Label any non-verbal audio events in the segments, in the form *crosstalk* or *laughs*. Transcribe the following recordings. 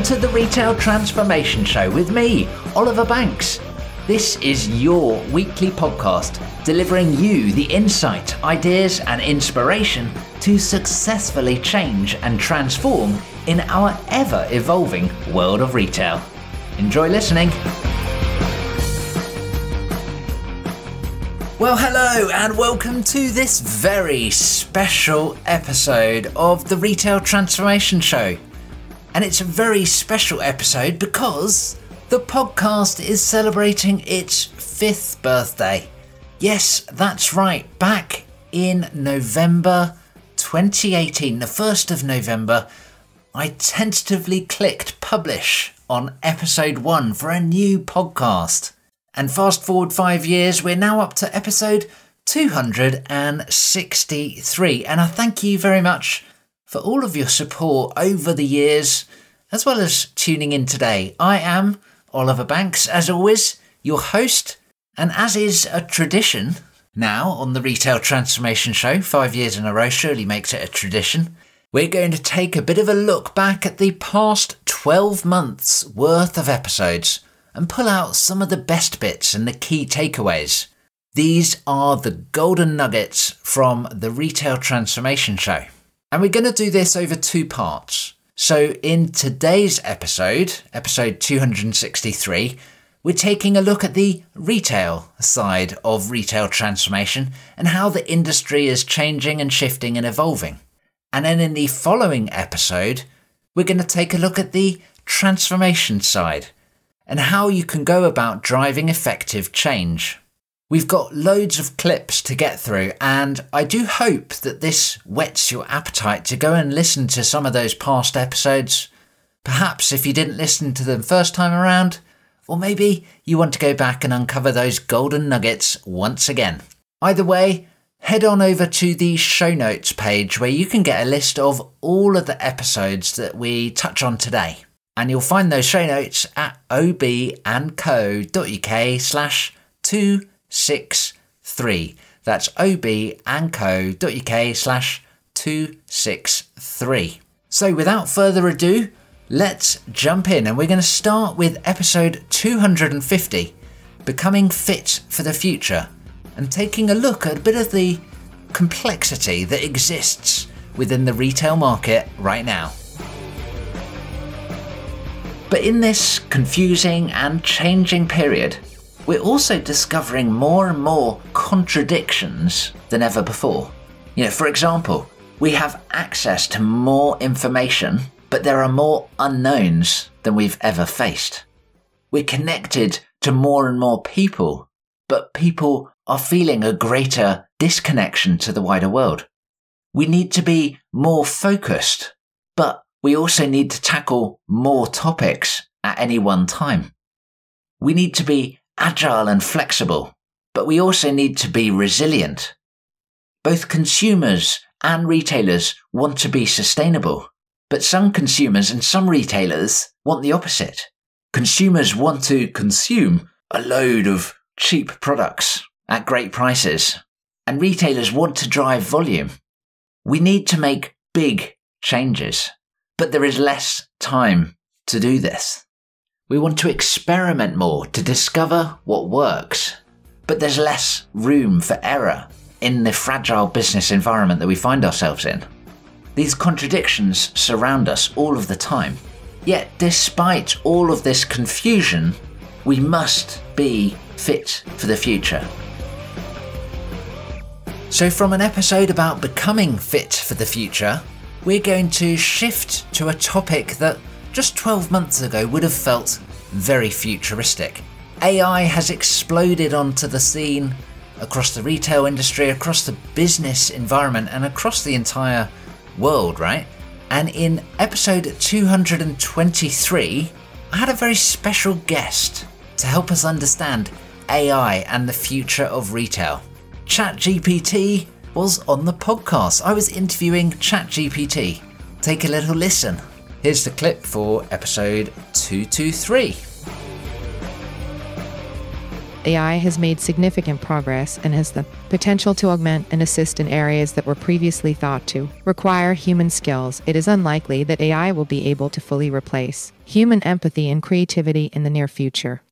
Welcome to the Retail Transformation Show with me, Oliver Banks. This is your weekly podcast delivering you the insight, ideas, and inspiration to successfully change and transform in our ever evolving world of retail. Enjoy listening. Well, hello, and welcome to this very special episode of the Retail Transformation Show. And it's a very special episode because the podcast is celebrating its fifth birthday. Yes, that's right, back in November 2018, the 1st of November, I tentatively clicked publish on episode one for a new podcast. And fast forward five years, we're now up to episode 263. And I thank you very much for all of your support over the years, as well as tuning in today. I am Oliver Banks, as always, your host, and as is a tradition now on the Retail Transformation Show, five years in a row surely makes it a tradition. We're going to take a bit of a look back at the past 12 months worth of episodes and pull out some of the best bits and the key takeaways. These are the golden nuggets from the Retail Transformation Show. And we're going to do this over two parts. So, in today's episode, episode 263, we're taking a look at the retail side of retail transformation and how the industry is changing and shifting and evolving. And then in the following episode, we're going to take a look at the transformation side and how you can go about driving effective change. We've got loads of clips to get through, and I do hope that this whets your appetite to go and listen to some of those past episodes. Perhaps if you didn't listen to them first time around, or maybe you want to go back and uncover those golden nuggets once again. Either way, head on over to the show notes page where you can get a list of all of the episodes that we touch on today and you'll find those show notes at obandco.uk slash 263. That's obandco.uk slash 263. So without further ado, let's jump in and we're going to start with episode 250, Becoming Fit for the Future, and taking a look at a bit of the complexity that exists within the retail market right now. But in this confusing and changing period, we're also discovering more and more contradictions than ever before. You know, for example, we have access to more information, but there are more unknowns than we've ever faced. We're connected to more and more people, but people are feeling a greater disconnection to the wider world. We need to be more focused, but we also need to tackle more topics at any one time. We need to be agile and flexible, but we also need to be resilient. Both consumers and retailers want to be sustainable, but some consumers and some retailers want the opposite. Consumers want to consume a load of cheap products at great prices, and retailers want to drive volume. We need to make big changes but there is less time to do this. We want to experiment more to discover what works, but there's less room for error in the fragile business environment that we find ourselves in. These contradictions surround us all of the time. Yet, despite all of this confusion, we must be fit for the future. So, from an episode about becoming fit for the future, we're going to shift to a topic that just 12 months ago would have felt very futuristic. AI has exploded onto the scene across the retail industry, across the business environment, and across the entire world, right? And in episode 223, I had a very special guest to help us understand AI and the future of retail. ChatGPT was on the podcast. I was interviewing ChatGPT. Take a little listen. Here's the clip for episode 223. AI has made significant progress and has the potential to augment and assist in areas that were previously thought to require human skills. It is unlikely that AI will be able to fully replace human empathy and creativity in the near future.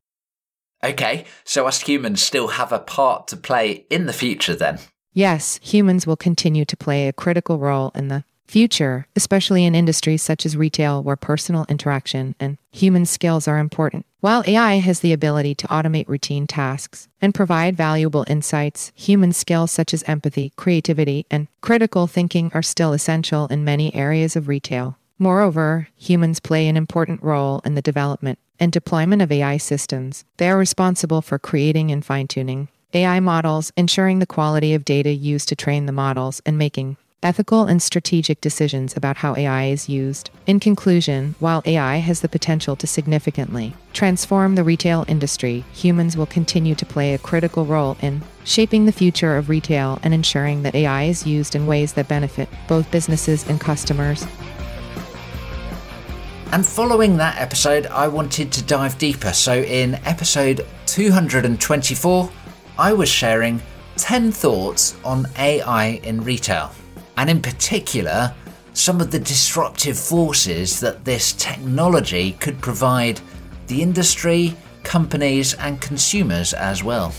Okay, so us humans still have a part to play in the future then? Yes, humans will continue to play a critical role in the future, especially in industries such as retail where personal interaction and human skills are important. While AI has the ability to automate routine tasks and provide valuable insights, human skills such as empathy, creativity, and critical thinking are still essential in many areas of retail. Moreover, humans play an important role in the development and deployment of AI systems. They are responsible for creating and fine tuning AI models, ensuring the quality of data used to train the models, and making ethical and strategic decisions about how AI is used. In conclusion, while AI has the potential to significantly transform the retail industry, humans will continue to play a critical role in shaping the future of retail and ensuring that AI is used in ways that benefit both businesses and customers. And following that episode, I wanted to dive deeper. So, in episode 224, I was sharing 10 thoughts on AI in retail and in particular, some of the disruptive forces that this technology could provide the industry, companies, and consumers as well.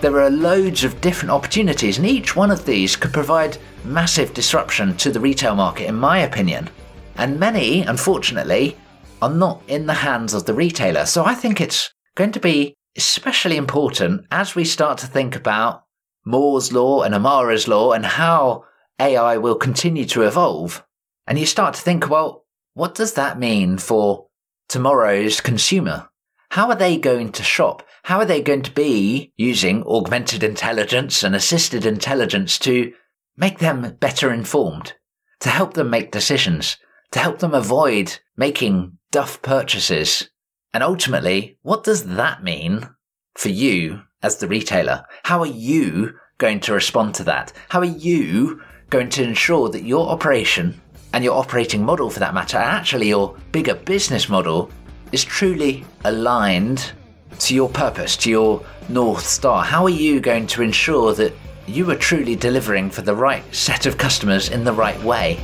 There are loads of different opportunities, and each one of these could provide massive disruption to the retail market, in my opinion. And many, unfortunately, are not in the hands of the retailer. So I think it's going to be especially important as we start to think about Moore's law and Amara's law and how AI will continue to evolve. And you start to think, well, what does that mean for tomorrow's consumer? How are they going to shop? How are they going to be using augmented intelligence and assisted intelligence to make them better informed, to help them make decisions, to help them avoid making duff purchases? And ultimately, what does that mean for you as the retailer? How are you going to respond to that? How are you going to ensure that your operation and your operating model for that matter, actually your bigger business model, is truly aligned to your purpose, to your North Star? How are you going to ensure that you are truly delivering for the right set of customers in the right way?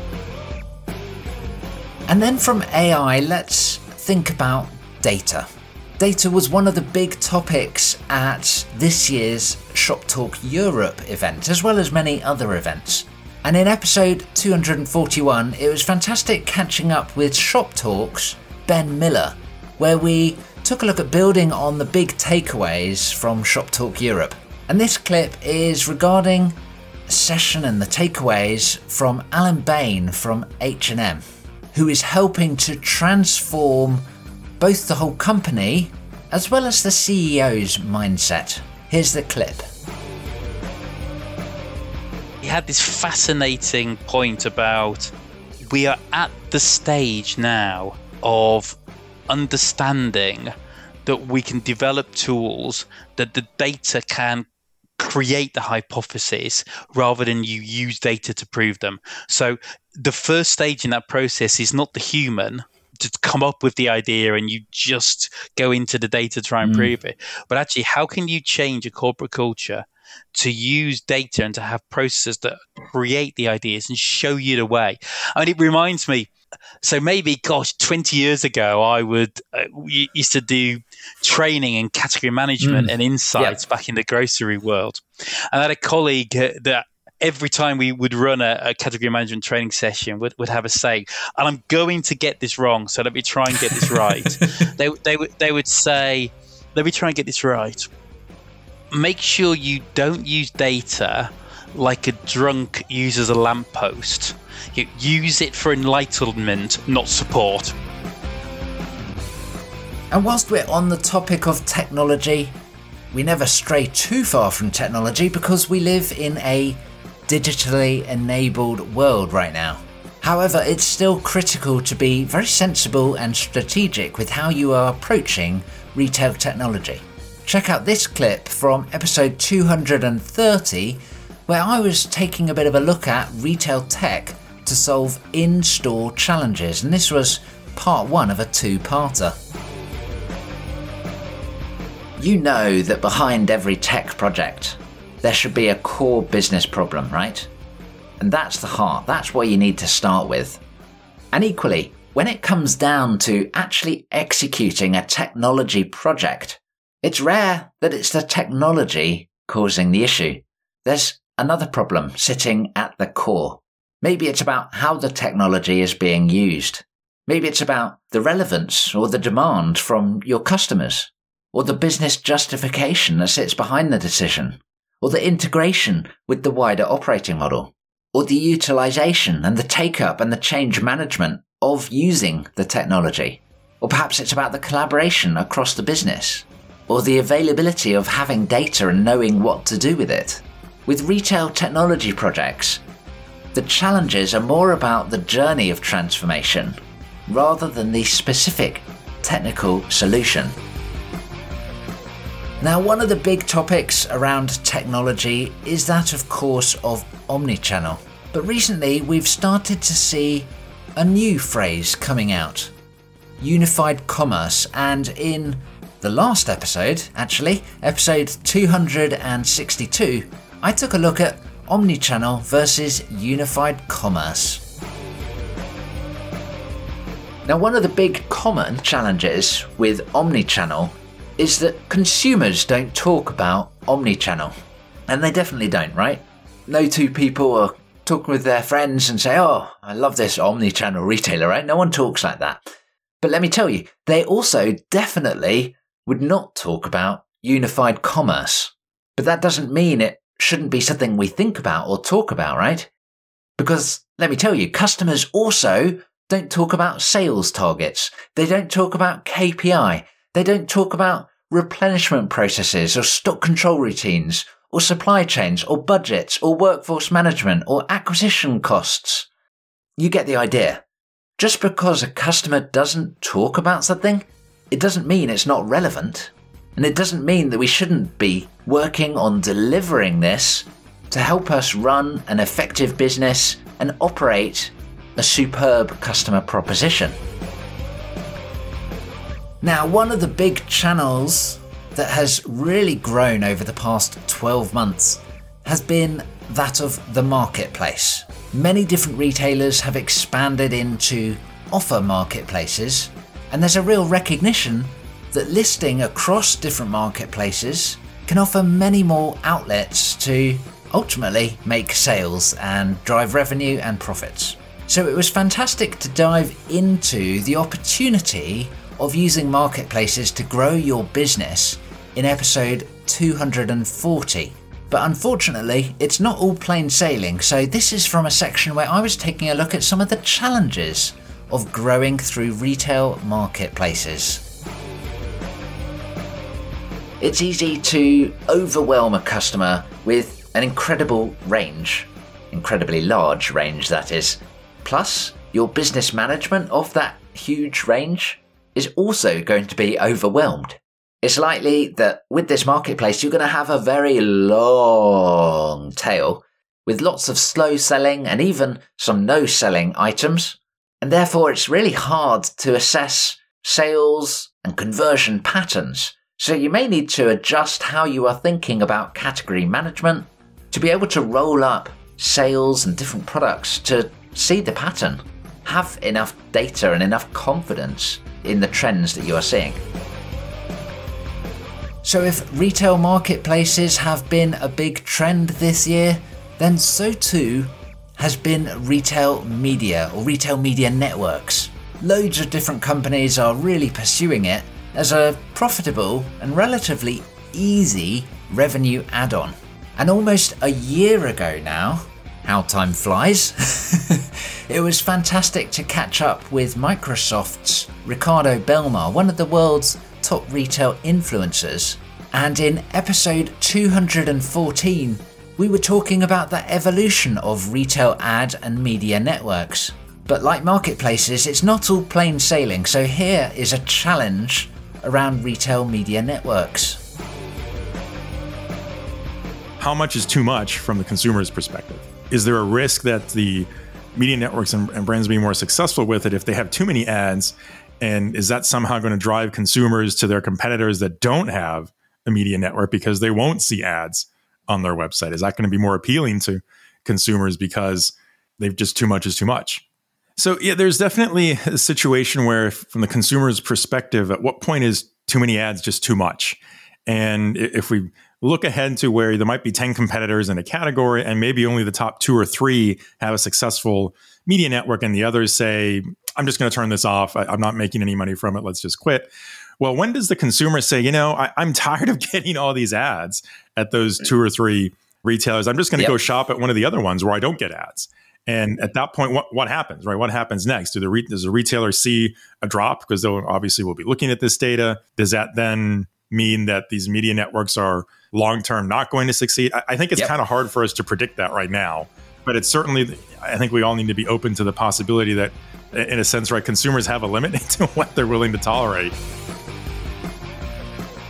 And then from AI, let's think about data. Data was one of the big topics at this year's Shop Talk Europe event, as well as many other events. And in episode 241, it was fantastic catching up with Shop Talk's Ben Miller, where we took a look at building on the big takeaways from Shop Talk Europe. And this clip is regarding session and the takeaways from Alan Bain from H&M, who is helping to transform both the whole company as well as the CEO's mindset. Here's the clip. He had this fascinating point about we are at the stage now of understanding that we can develop tools that the data can create the hypothesis rather than you use data to prove them. So the first stage in that process is not the human to come up with the idea and you just go into the data to try and mm. prove it. But actually, how can you change a corporate culture to use data and to have processes that create the ideas and show you the way? I mean, it reminds me. So maybe, gosh, twenty years ago, I would uh, used to do training in category management mm. and insights back in the grocery world. And I had a colleague uh, that every time we would run a, a, category management training session would, would have a say. And i'm going to get this wrong so let me try and get this right. *laughs* They, they, they would say let me try and get this right. Make sure you don't use data like a drunk uses a lamppost. You use it for enlightenment not support. And whilst we're on the topic of technology we never stray too far from technology because we live in a digitally enabled world right now. However, it's still critical to be very sensible and strategic with how you are approaching retail technology. Check out this clip from episode 230, where I was taking a bit of a look at retail tech to solve in store challenges, and this was part one of a two parter. You know that behind every tech project, there should be a core business problem, right? And that's the heart, that's what you need to start with. And equally, when it comes down to actually executing a technology project, it's rare that it's the technology causing the issue. There's another problem sitting at the core. Maybe it's about how the technology is being used. Maybe it's about the relevance or the demand from your customers, or the business justification that sits behind the decision, or the integration with the wider operating model, or the utilization and the take up and the change management of using the technology. Or perhaps it's about the collaboration across the business, or the availability of having data and knowing what to do with it. With retail technology projects, the challenges are more about the journey of transformation rather than the specific technical solution. Now, one of the big topics around technology is that, of course, of omnichannel. But recently, we've started to see a new phrase coming out unified commerce, and in the last episode, actually, episode 262, I took a look at omnichannel versus unified commerce. Now, one of the big common challenges with omnichannel is that consumers don't talk about omnichannel. And they definitely don't, right? No two people are talking with their friends and say, Oh, I love this omnichannel retailer, right? No one talks like that. But let me tell you, they also definitely would not talk about unified commerce. But that doesn't mean it shouldn't be something we think about or talk about, right? Because let me tell you, customers also don't talk about sales targets. They don't talk about KPI. They don't talk about replenishment processes or stock control routines or supply chains or budgets or workforce management or acquisition costs. You get the idea. Just because a customer doesn't talk about something it doesn't mean it's not relevant. And it doesn't mean that we shouldn't be working on delivering this to help us run an effective business and operate a superb customer proposition. Now, one of the big channels that has really grown over the past 12 months has been that of the marketplace. Many different retailers have expanded into offer marketplaces and there's a real recognition that listing across different marketplaces can offer many more outlets to ultimately make sales and drive revenue and profits. So it was fantastic to dive into the opportunity of using marketplaces to grow your business in episode 240. But unfortunately, it's not all plain sailing, so this is from a section where I was taking a look at some of the challenges of growing through retail marketplaces. It's easy to overwhelm a customer with an incredible range, incredibly large range, that is. Plus, your business management of that huge range is also going to be overwhelmed. It's likely that with this marketplace, you're going to have a very long tail with lots of slow selling and even some no selling items and therefore, it's really hard to assess sales and conversion patterns. So you may need to adjust how you are thinking about category management to be able to roll up sales and different products to see the pattern. Have enough data and enough confidence in the trends that you are seeing. So, if retail marketplaces have been a big trend this year, then so too has been retail media or retail media networks. Loads of different companies are really pursuing it as a profitable and relatively easy revenue add on. And almost a year ago now, how time flies, *laughs* it was fantastic to catch up with Microsoft's Ricardo Belmar, one of the world's top retail influencers. And in episode 214, we were talking about the evolution of retail ad and media networks. But like marketplaces, it's not all plain sailing, so here is a challenge around retail media networks. How much is too much from the consumer's perspective? Is there a risk that the media networks and, and brands be more successful with it if they have too many ads? And is that somehow going to drive consumers to their competitors that don't have a media network because they won't see ads on their website? Is that going to be more appealing to consumers because they've just too much is too much? So yeah, there's definitely a situation where, from the consumer's perspective, at what point is too many ads just too much? And if we look ahead to where there might be 10 competitors in a category and maybe only the top two or three have a successful media network and the others say, I'm just going to turn this off. I, am not making any money from it. Let's just quit. Well, when does the consumer say, you know, I, am tired of *laughs* getting all these ads at those two or three retailers? I'm just going to yep. go shop at one of the other ones where I don't get ads. And at that point, what, what happens, right? What happens next? Do the re- does the retailer see a drop because they'll obviously will be looking at this data? Does that then mean that these media networks are long term not going to succeed? I, I think it's yep. kind of hard for us to predict that right now. But it's certainly, I think we all need to be open to the possibility that, in a sense, right, consumers have a limit *laughs* to what they're willing to tolerate.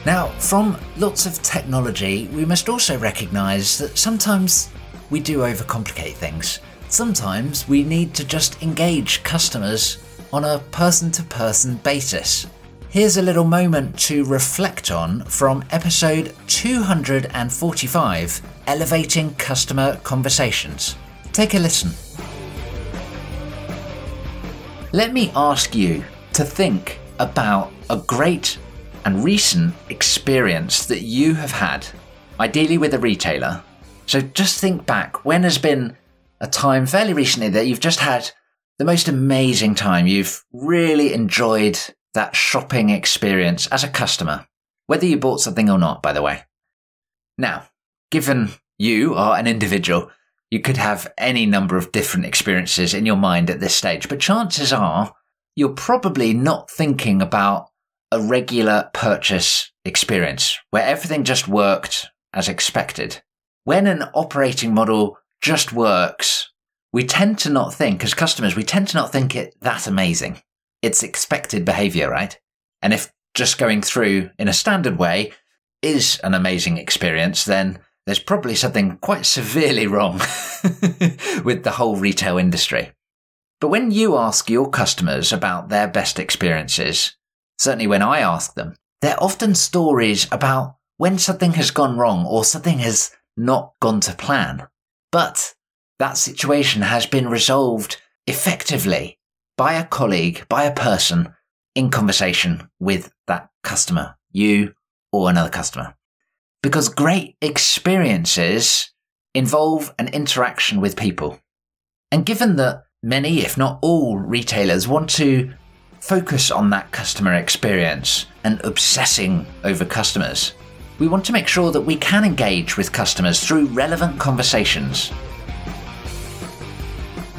Now, from lots of technology, we must also recognize that sometimes we do overcomplicate things. Sometimes we need to just engage customers on a person to person basis. Here's a little moment to reflect on from episode 245 Elevating Customer Conversations. Take a listen. Let me ask you to think about a great and recent experience that you have had, ideally with a retailer. So just think back when has been a time fairly recently that you've just had the most amazing time. You've really enjoyed that shopping experience as a customer, whether you bought something or not, by the way. Now, given you are an individual, you could have any number of different experiences in your mind at this stage, but chances are you're probably not thinking about a regular purchase experience where everything just worked as expected. When an operating model just works, we tend to not think, as customers, we tend to not think it that amazing. It's expected behavior, right? And if just going through in a standard way is an amazing experience, then there's probably something quite severely wrong *laughs* with the whole retail industry. But when you ask your customers about their best experiences, certainly when I ask them, they're often stories about when something has gone wrong or something has not gone to plan. But that situation has been resolved effectively by a colleague, by a person in conversation with that customer, you or another customer. Because great experiences involve an interaction with people. And given that many, if not all, retailers want to focus on that customer experience and obsessing over customers, we want to make sure that we can engage with customers through relevant conversations.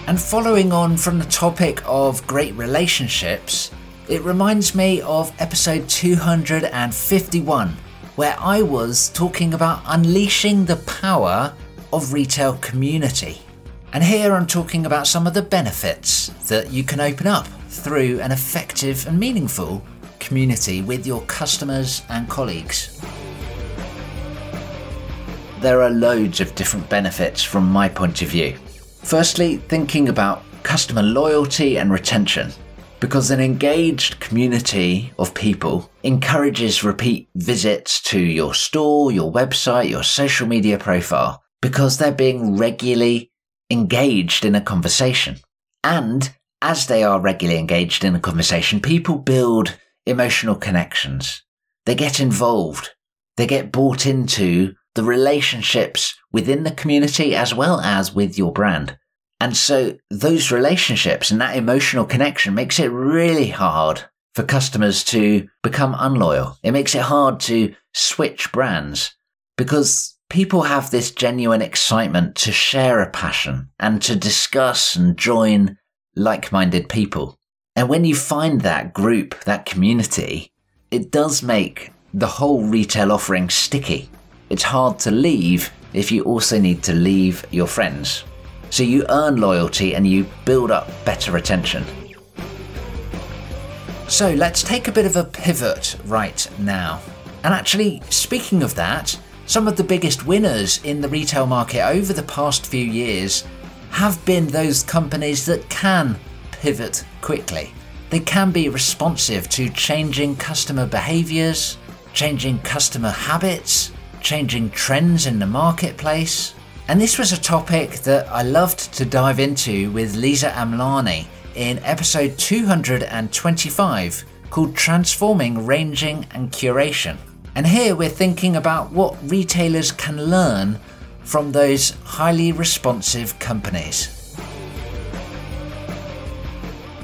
And following on from the topic of great relationships, it reminds me of episode 251, where I was talking about unleashing the power of retail community. And here I'm talking about some of the benefits that you can open up through an effective and meaningful community with your customers and colleagues there are loads of different benefits from my point of view. Firstly, thinking about customer loyalty and retention, because an engaged community of people encourages repeat visits to your store, your website, your social media profile, because they're being regularly engaged in a conversation. And as they are regularly engaged in a conversation, people build emotional connections. They get involved. They get bought into the relationships within the community as well as with your brand. And so those relationships and that emotional connection makes it really hard for customers to become unloyal. It makes it hard to switch brands because people have this genuine excitement to share a passion and to discuss and join like-minded people. And when you find that group, that community, it does make the whole retail offering sticky it's hard to leave if you also need to leave your friends. So you earn loyalty and you build up better retention. So let's take a bit of a pivot right now. And actually, speaking of that, some of the biggest winners in the retail market over the past few years have been those companies that can pivot quickly. They can be responsive to changing customer behaviors, changing customer habits, changing trends in the marketplace. And this was a topic that I loved to dive into with Lisa Amlani in episode 225 called Transforming Ranging and Curation. And here we're thinking about what retailers can learn from those highly responsive companies.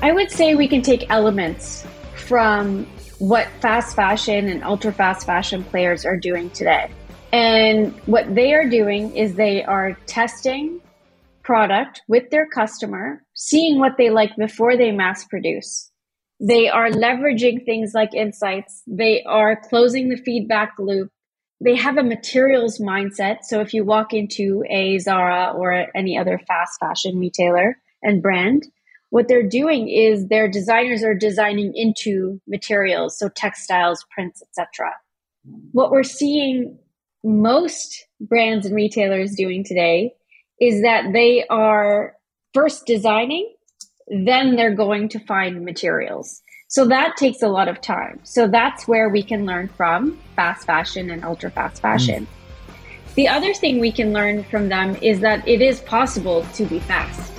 I would say we can take elements from what fast fashion and ultra fast fashion players are doing today. And what they are doing is they are testing product with their customer, seeing what they like before they mass produce. They are leveraging things like insights. They are closing the feedback loop. They have a materials mindset. So if you walk into a Zara or any other fast fashion retailer and brand, what they're doing is their designers are designing into materials, so textiles, prints, etc. What we're seeing most brands and retailers doing today is that they are first designing, then they're going to find materials. So that takes a lot of time. So that's where we can learn from fast fashion and ultra fast fashion. Mm. The other thing we can learn from them is that it is possible to be fast.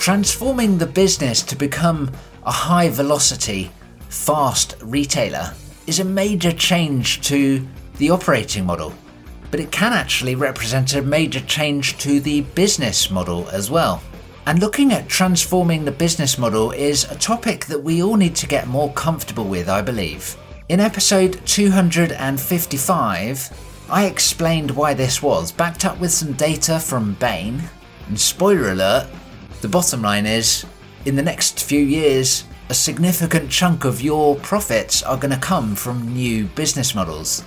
Transforming the business to become a high velocity, fast retailer is a major change to the operating model, but it can actually represent a major change to the business model as well. And looking at transforming the business model is a topic that we all need to get more comfortable with, I believe. In episode 255, I explained why this was, backed up with some data from Bain. And spoiler alert, the bottom line is in the next few years, a significant chunk of your profits are going to come from new business models.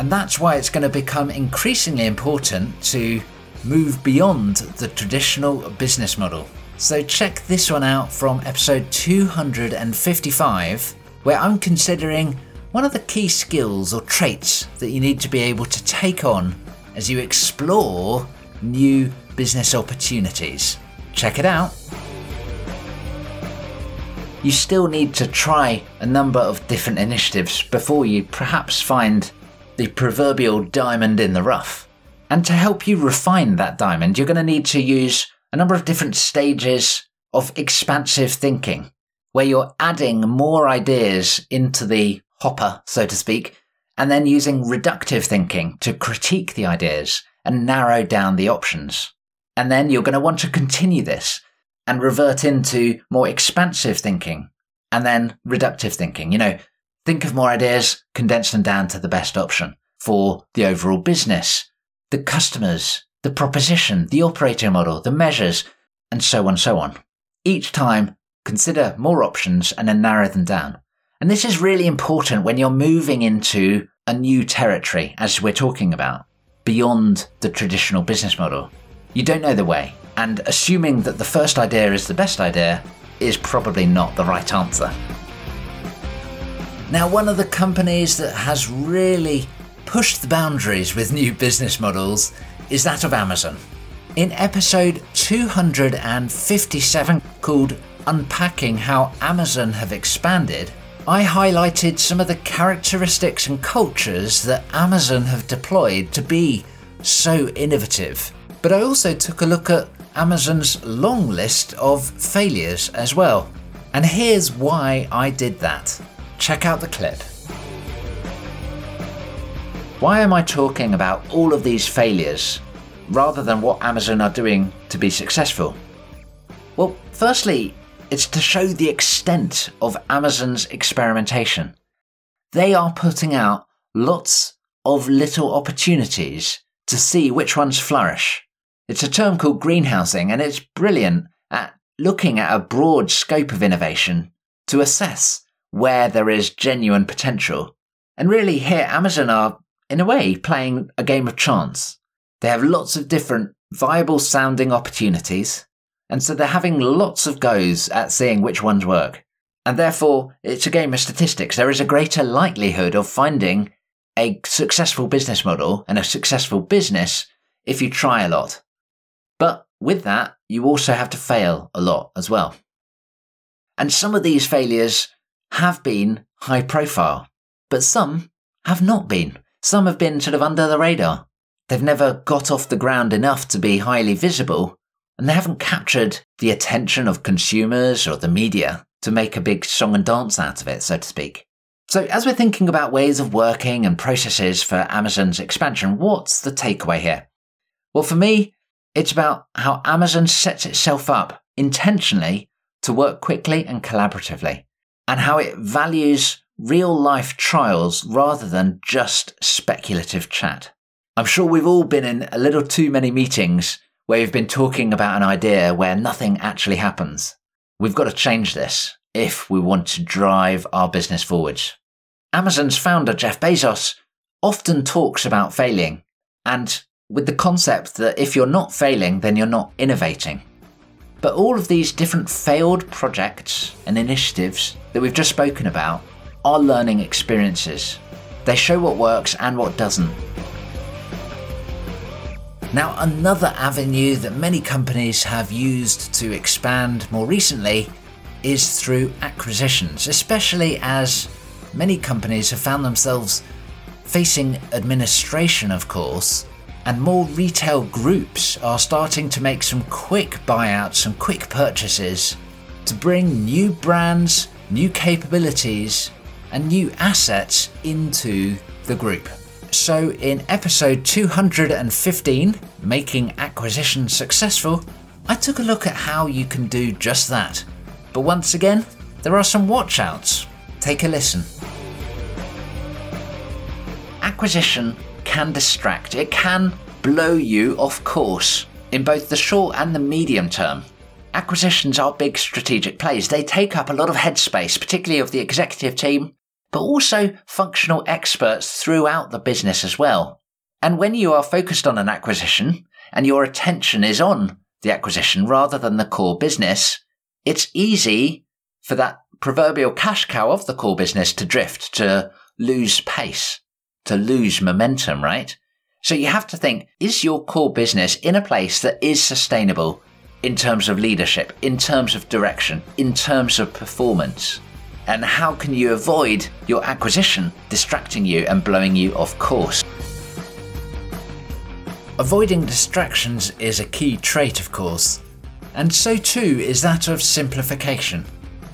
And that's why it's going to become increasingly important to move beyond the traditional business model. So check this one out from episode 255, where I'm considering one of the key skills or traits that you need to be able to take on as you explore new business opportunities. Check it out. You still need to try a number of different initiatives before you perhaps find the proverbial diamond in the rough. And to help you refine that diamond, you're going to need to use a number of different stages of expansive thinking, where you're adding more ideas into the hopper, so to speak, and then using reductive thinking to critique the ideas and narrow down the options. And then you're going to want to continue this and revert into more expansive thinking and then reductive thinking. You know, think of more ideas, condense them down to the best option for the overall business, the customers, the proposition, the operating model, the measures, and so on so on. Each time, consider more options and then narrow them down. And this is really important when you're moving into a new territory, as we're talking about, beyond the traditional business model. You don't know the way, and assuming that the first idea is the best idea is probably not the right answer. Now, one of the companies that has really pushed the boundaries with new business models is that of Amazon. In episode 257, called Unpacking How Amazon Have Expanded, I highlighted some of the characteristics and cultures that Amazon have deployed to be so innovative but I also took a look at Amazon's long list of failures as well. And here's why I did that. Check out the clip. Why am I talking about all of these failures rather than what Amazon are doing to be successful? Well, firstly, it's to show the extent of Amazon's experimentation. They are putting out lots of little opportunities to see which ones flourish. It's a term called greenhousing, and it's brilliant at looking at a broad scope of innovation to assess where there is genuine potential. And really, here, Amazon are, in a way, playing a game of chance. They have lots of different viable sounding opportunities, and so they're having lots of goes at seeing which ones work. And therefore, it's a game of statistics. There is a greater likelihood of finding a successful business model and a successful business if you try a lot. But with that, you also have to fail a lot as well. And some of these failures have been high profile. but some have not been. Some have been sort of under the radar. They've never got off the ground enough to be highly visible, and they haven't captured the attention of consumers or the media to make a big song and dance out of it, so to speak. So, as we're thinking about ways of working and processes for Amazon's expansion, what's the takeaway here? Well, for me, it's about how Amazon sets itself up intentionally to work quickly and collaboratively, and how it values real life trials rather than just speculative chat. I'm sure we've all been in a little too many meetings where we've been talking about an idea where nothing actually happens. We've got to change this if we want to drive our business forwards. Amazon's founder, Jeff Bezos, often talks about failing and with the concept that if you're not failing, then you're not innovating. But all of these different failed projects and initiatives that we've just spoken about are learning experiences. They show what works and what doesn't. Now, another avenue that many companies have used to expand more recently is through acquisitions, especially as many companies have found themselves facing administration, of course, and more retail groups are starting to make some quick buyouts, some quick purchases to bring new brands, new capabilities, and new assets into the group. So, in episode 215, Making Acquisition Successful, I took a look at how you can do just that. But once again, there are some watchouts. Take a listen. Acquisition can distract, it can blow you off course in both the short and the medium term. Acquisitions are big strategic plays. They take up a lot of headspace, particularly of the executive team but also functional experts throughout the business as well. And when you are focused on an acquisition and your attention is on the acquisition rather than the core business, it's easy for that proverbial cash cow of the core business to drift, to lose pace, to lose momentum, right? So you have to think, is your core business in a place that is sustainable in terms of leadership, in terms of direction, in terms of performance? And how can you avoid your acquisition distracting you and blowing you off course? Avoiding distractions is a key trait, of course, and so too is that of simplification.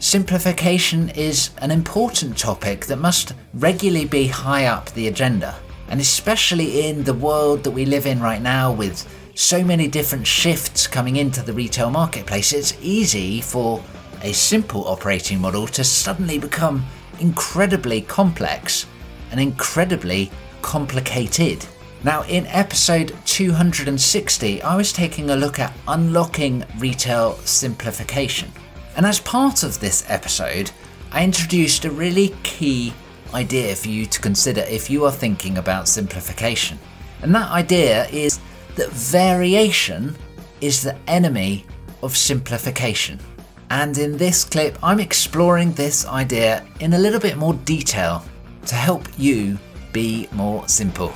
Simplification is an important topic that must regularly be high up the agenda, and especially in the world that we live in right now with so many different shifts coming into the retail marketplace, it's easy for a simple operating model to suddenly become incredibly complex and incredibly complicated. Now, in episode 260, I was taking a look at unlocking retail simplification. And as part of this episode, I introduced a really key idea for you to consider if you are thinking about simplification. And that idea is that variation is the enemy of simplification. And in this clip, I'm exploring this idea in a little bit more detail to help you be more simple.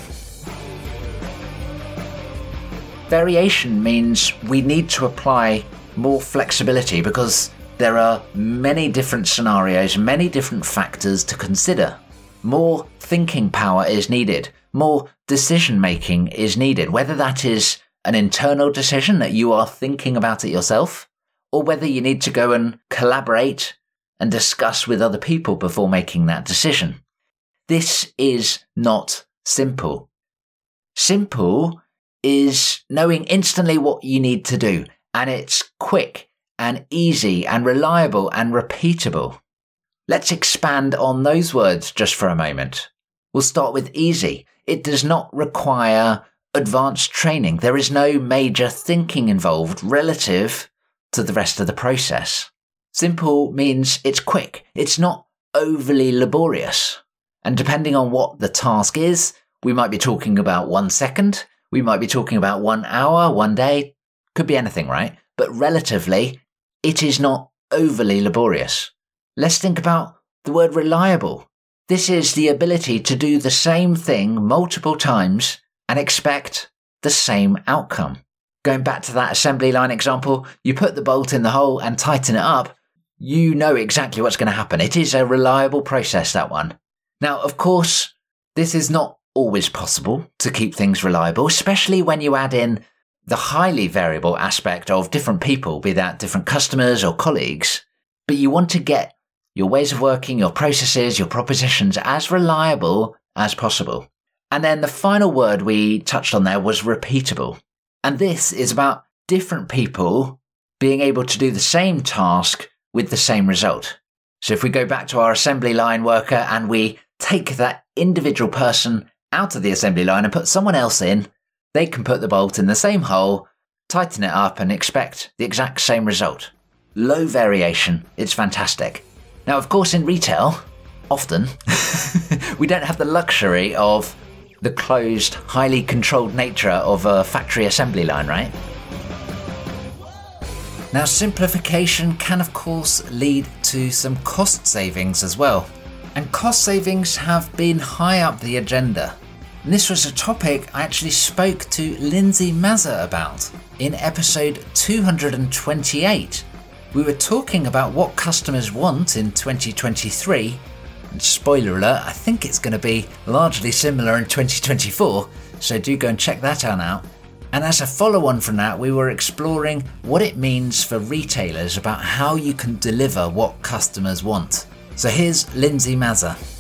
Variation means we need to apply more flexibility because there are many different scenarios, many different factors to consider. More thinking power is needed, more decision making is needed, whether that is an internal decision that you are thinking about it yourself, or whether you need to go and collaborate and discuss with other people before making that decision. This is not simple. Simple is knowing instantly what you need to do, and it's quick and easy and reliable and repeatable. Let's expand on those words just for a moment. We'll start with easy. It does not require advanced training. There is no major thinking involved relative to the rest of the process. Simple means it's quick, it's not overly laborious. And depending on what the task is, we might be talking about one second, we might be talking about one hour, one day, could be anything, right? But relatively, it is not overly laborious. Let's think about the word reliable. This is the ability to do the same thing multiple times and expect the same outcome. Going back to that assembly line example, you put the bolt in the hole and tighten it up, you know exactly what's going to happen. It is a reliable process, that one. Now, of course, this is not always possible to keep things reliable, especially when you add in the highly variable aspect of different people, be that different customers or colleagues. But you want to get your ways of working, your processes, your propositions as reliable as possible. And then the final word we touched on there was repeatable. And this is about different people being able to do the same task with the same result. So if we go back to our assembly line worker and we take that individual person out of the assembly line and put someone else in, they can put the bolt in the same hole, tighten it up, and expect the exact same result. Low variation, it's fantastic. Now, of course, in retail, often, *laughs* we don't have the luxury of the closed, highly controlled nature of a factory assembly line, right? Now, simplification can, of course, lead to some cost savings as well. And cost savings have been high up the agenda. And this was a topic I actually spoke to Lindsay Mazza about in episode 228. We were talking about what customers want in 2023. And spoiler alert, I think it's going to be largely similar in 2024, so do go and check that one out. And as a follow on from that, we were exploring what it means for retailers about how you can deliver what customers want. So here's Lindsay Mazza.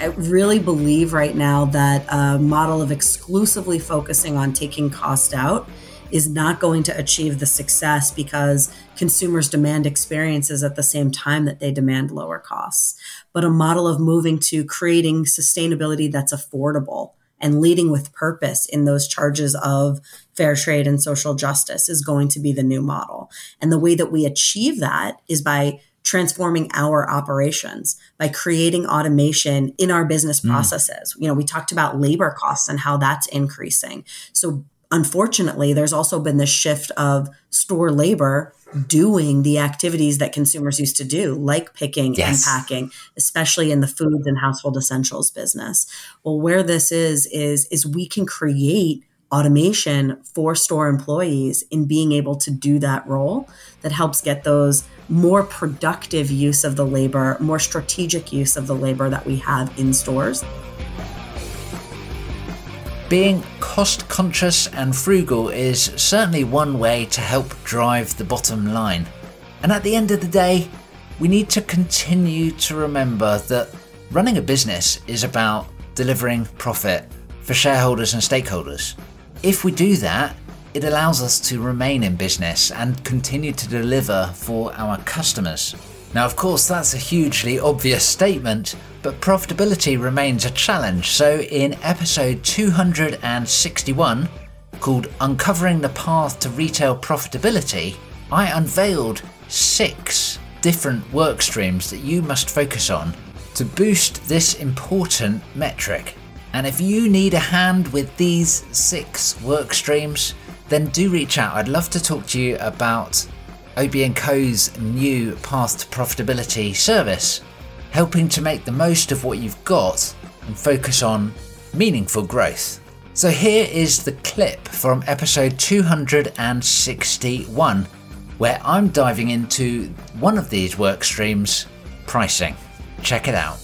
I really believe right now that a model of exclusively focusing on taking cost out is not going to achieve the success because consumers demand experiences at the same time that they demand lower costs. But a model of moving to creating sustainability that's affordable and leading with purpose in those charges of fair trade and social justice is going to be the new model. And the way that we achieve that is by transforming our operations by creating automation in our business mm. processes. You know, we talked about labor costs and how that's increasing. So unfortunately, there's also been this shift of store labor doing the activities that consumers used to do, like picking yes. and packing, especially in the foods and household essentials business. Well, where this is, is, is we can create automation for store employees in being able to do that role that helps get those more productive use of the labor, more strategic use of the labor that we have in stores. Being cost conscious and frugal is certainly one way to help drive the bottom line. And at the end of the day, we need to continue to remember that running a business is about delivering profit for shareholders and stakeholders. If we do that, it allows us to remain in business and continue to deliver for our customers. Now, of course, that's a hugely obvious statement, but profitability remains a challenge. So, in episode 261, called Uncovering the Path to Retail Profitability, I unveiled six different work streams that you must focus on to boost this important metric. And if you need a hand with these six work streams, then do reach out. I'd love to talk to you about OB&Co's new Path to Profitability service, helping to make the most of what you've got and focus on meaningful growth. So here is the clip from episode 261, where I'm diving into one of these work streams, pricing. Check it out.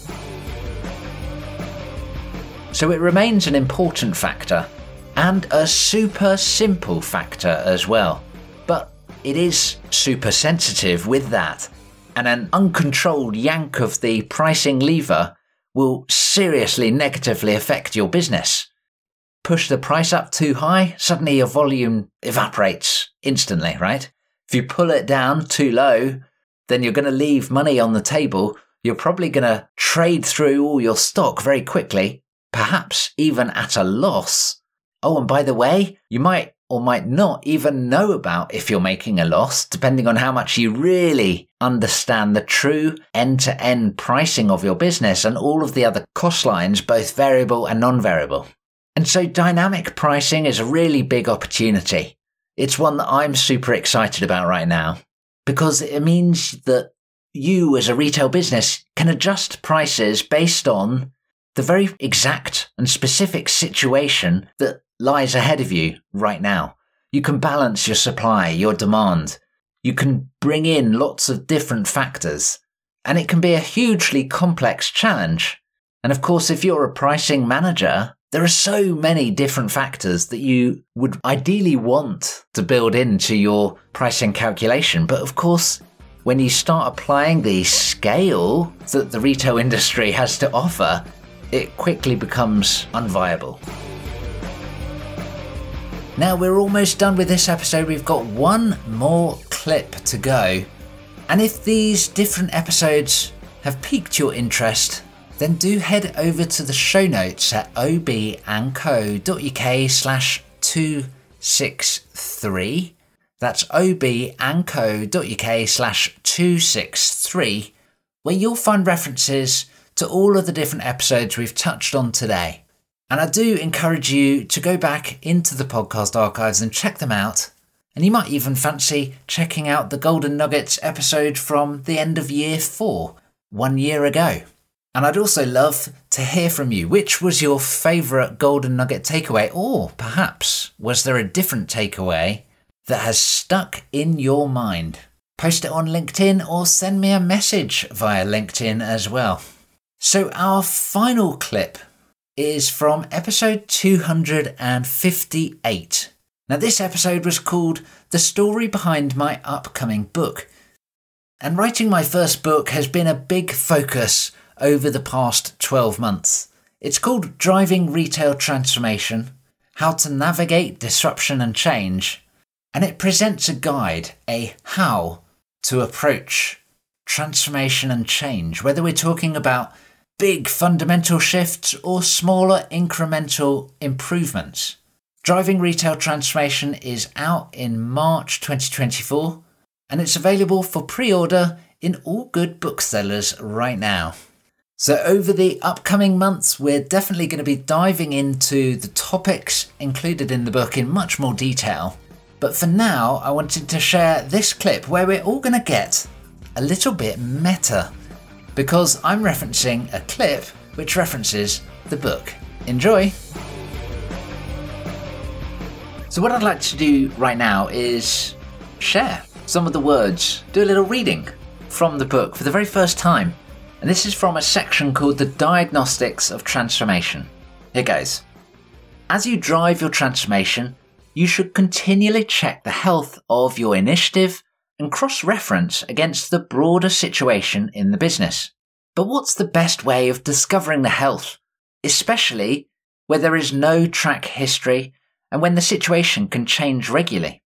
So it remains an important factor and a super simple factor as well. But it is super sensitive with that, and an uncontrolled yank of the pricing lever will seriously negatively affect your business. Push the price up too high, suddenly your volume evaporates instantly, right? If you pull it down too low, then you're going to leave money on the table. You're probably going to trade through all your stock very quickly, perhaps even at a loss. Oh, and by the way, you might or might not even know about if you're making a loss, depending on how much you really understand the true end to end pricing of your business and all of the other cost lines, both variable and non variable. And so dynamic pricing is a really big opportunity. It's one that I'm super excited about right now because it means that you as a retail business can adjust prices based on the very exact and specific situation that lies ahead of you right now. You can balance your supply, your demand. You can bring in lots of different factors. and it can be a hugely complex challenge. And of course, if you're a pricing manager, there are so many different factors that you would ideally want to build into your pricing calculation. But of course, when you start applying the scale that the retail *laughs* industry has to offer, it quickly becomes unviable. Now we're almost done with this episode. We've got one more clip to go. And if these different episodes have piqued your interest, then do head over to the show notes at obandco.uk slash 263. That's obandco.uk slash 263, where you'll find references to all of the different episodes we've touched on today. And I do encourage you to go back into the podcast archives and check them out. And you might even fancy checking out the Golden Nuggets episode from the end of year four, one year ago. And I'd also love to hear from you. Which was your favourite Golden Nugget takeaway? Or perhaps was there a different takeaway that has stuck in your mind? Post it on LinkedIn or send me a message via LinkedIn as well. So, our final clip is from episode 258. Now, this episode was called The Story Behind My Upcoming Book. And writing my first book has been a big focus over the past 12 months. It's called Driving Retail Transformation How to Navigate Disruption and Change, and it presents a guide, a how to approach transformation and change, whether we're talking about big fundamental shifts or smaller incremental improvements. Driving Retail Transformation is out in March 2024 and it's available for pre order in all good booksellers right now. So, over the upcoming months, we're definitely going to be diving into the topics included in the book in much more detail. But for now, I wanted to share this clip where we're all going to get a little bit meta because I'm referencing a clip which references the book. Enjoy! So, what I'd like to do right now is share some of the words, do a little reading from the book for the very first time and this is from a section called The Diagnostics of Transformation. Here goes. As you drive your transformation, you should continually check the health of your initiative and cross reference against the broader situation in the business. But what's the best way of discovering the health, especially where there is no track history and when the situation can change regularly?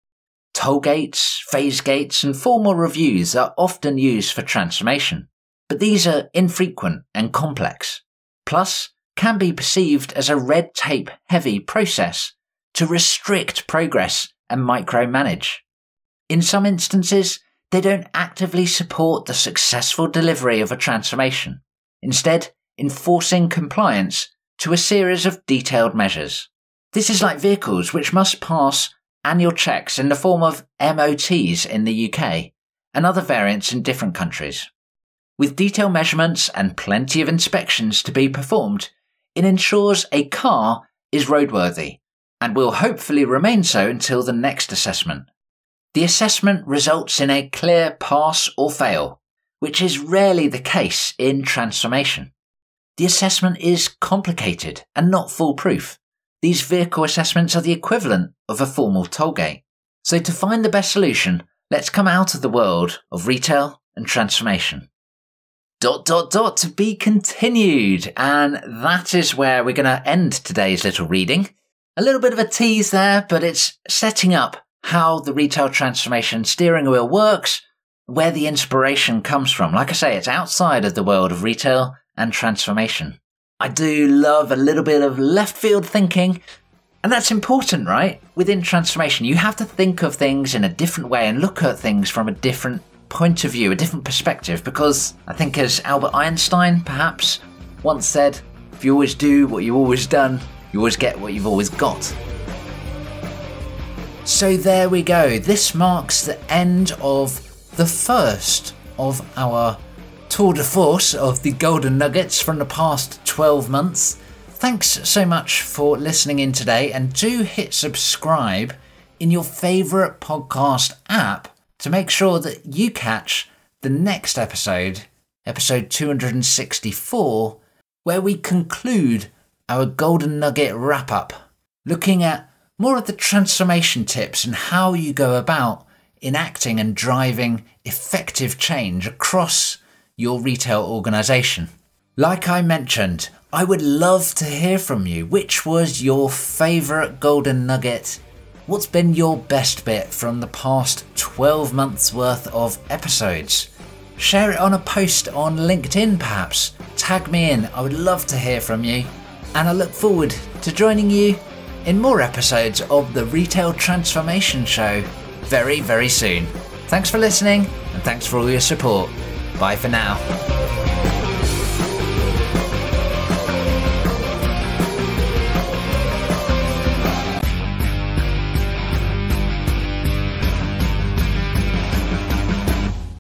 Toll gates, phase gates, and formal reviews are often used for transformation but these are infrequent and complex, plus can be perceived as a red tape heavy process to restrict progress and micromanage. In some instances, they don't actively support the successful delivery of a transformation, instead, enforcing compliance to a series of detailed measures. This is like vehicles which must pass annual checks in the form of MOTs in the UK and other variants in different countries. With detailed measurements and plenty of inspections to be performed, it ensures a car is roadworthy and will hopefully remain so until the next assessment. The assessment results in a clear pass or fail, which is rarely the case in transformation. The assessment is complicated and not foolproof. These vehicle assessments are the equivalent of a formal tollgate. So to find the best solution, let's come out of the world of retail and transformation dot dot dot to be continued. And that is where we're going to end today's little reading. A little bit of a tease there, but it's setting up how the retail transformation steering wheel works, where the inspiration comes from. Like I say, it's outside of the world of retail and transformation. I do love a little bit of left field thinking, and that's important, right? Within transformation, you have to think of things in a different way and look at things from a different point of view, a different perspective, because I think, as Albert Einstein perhaps once said, if you always do what you've always done, you always get what you've always got. So there we go. This marks the end of the first of our tour de force of the Golden Nuggets from the past 12 months. Thanks so much for listening in today, and do hit subscribe in your favourite podcast app to make sure that you catch the next episode episode 264, where we conclude our Golden Nugget wrap up, looking at more of the transformation tips and how you go about enacting and driving effective change across your retail organisation. Like I mentioned, I would love to hear from you. Which was your favourite golden nugget? What's been your best bit from the past 12 months worth of episodes? Share it on a post on LinkedIn, perhaps. Tag me in, I would love to hear from you. And I look forward to joining you in more episodes of the Retail Transformation Show very, very soon. Thanks for listening and thanks for all your support. Bye for now.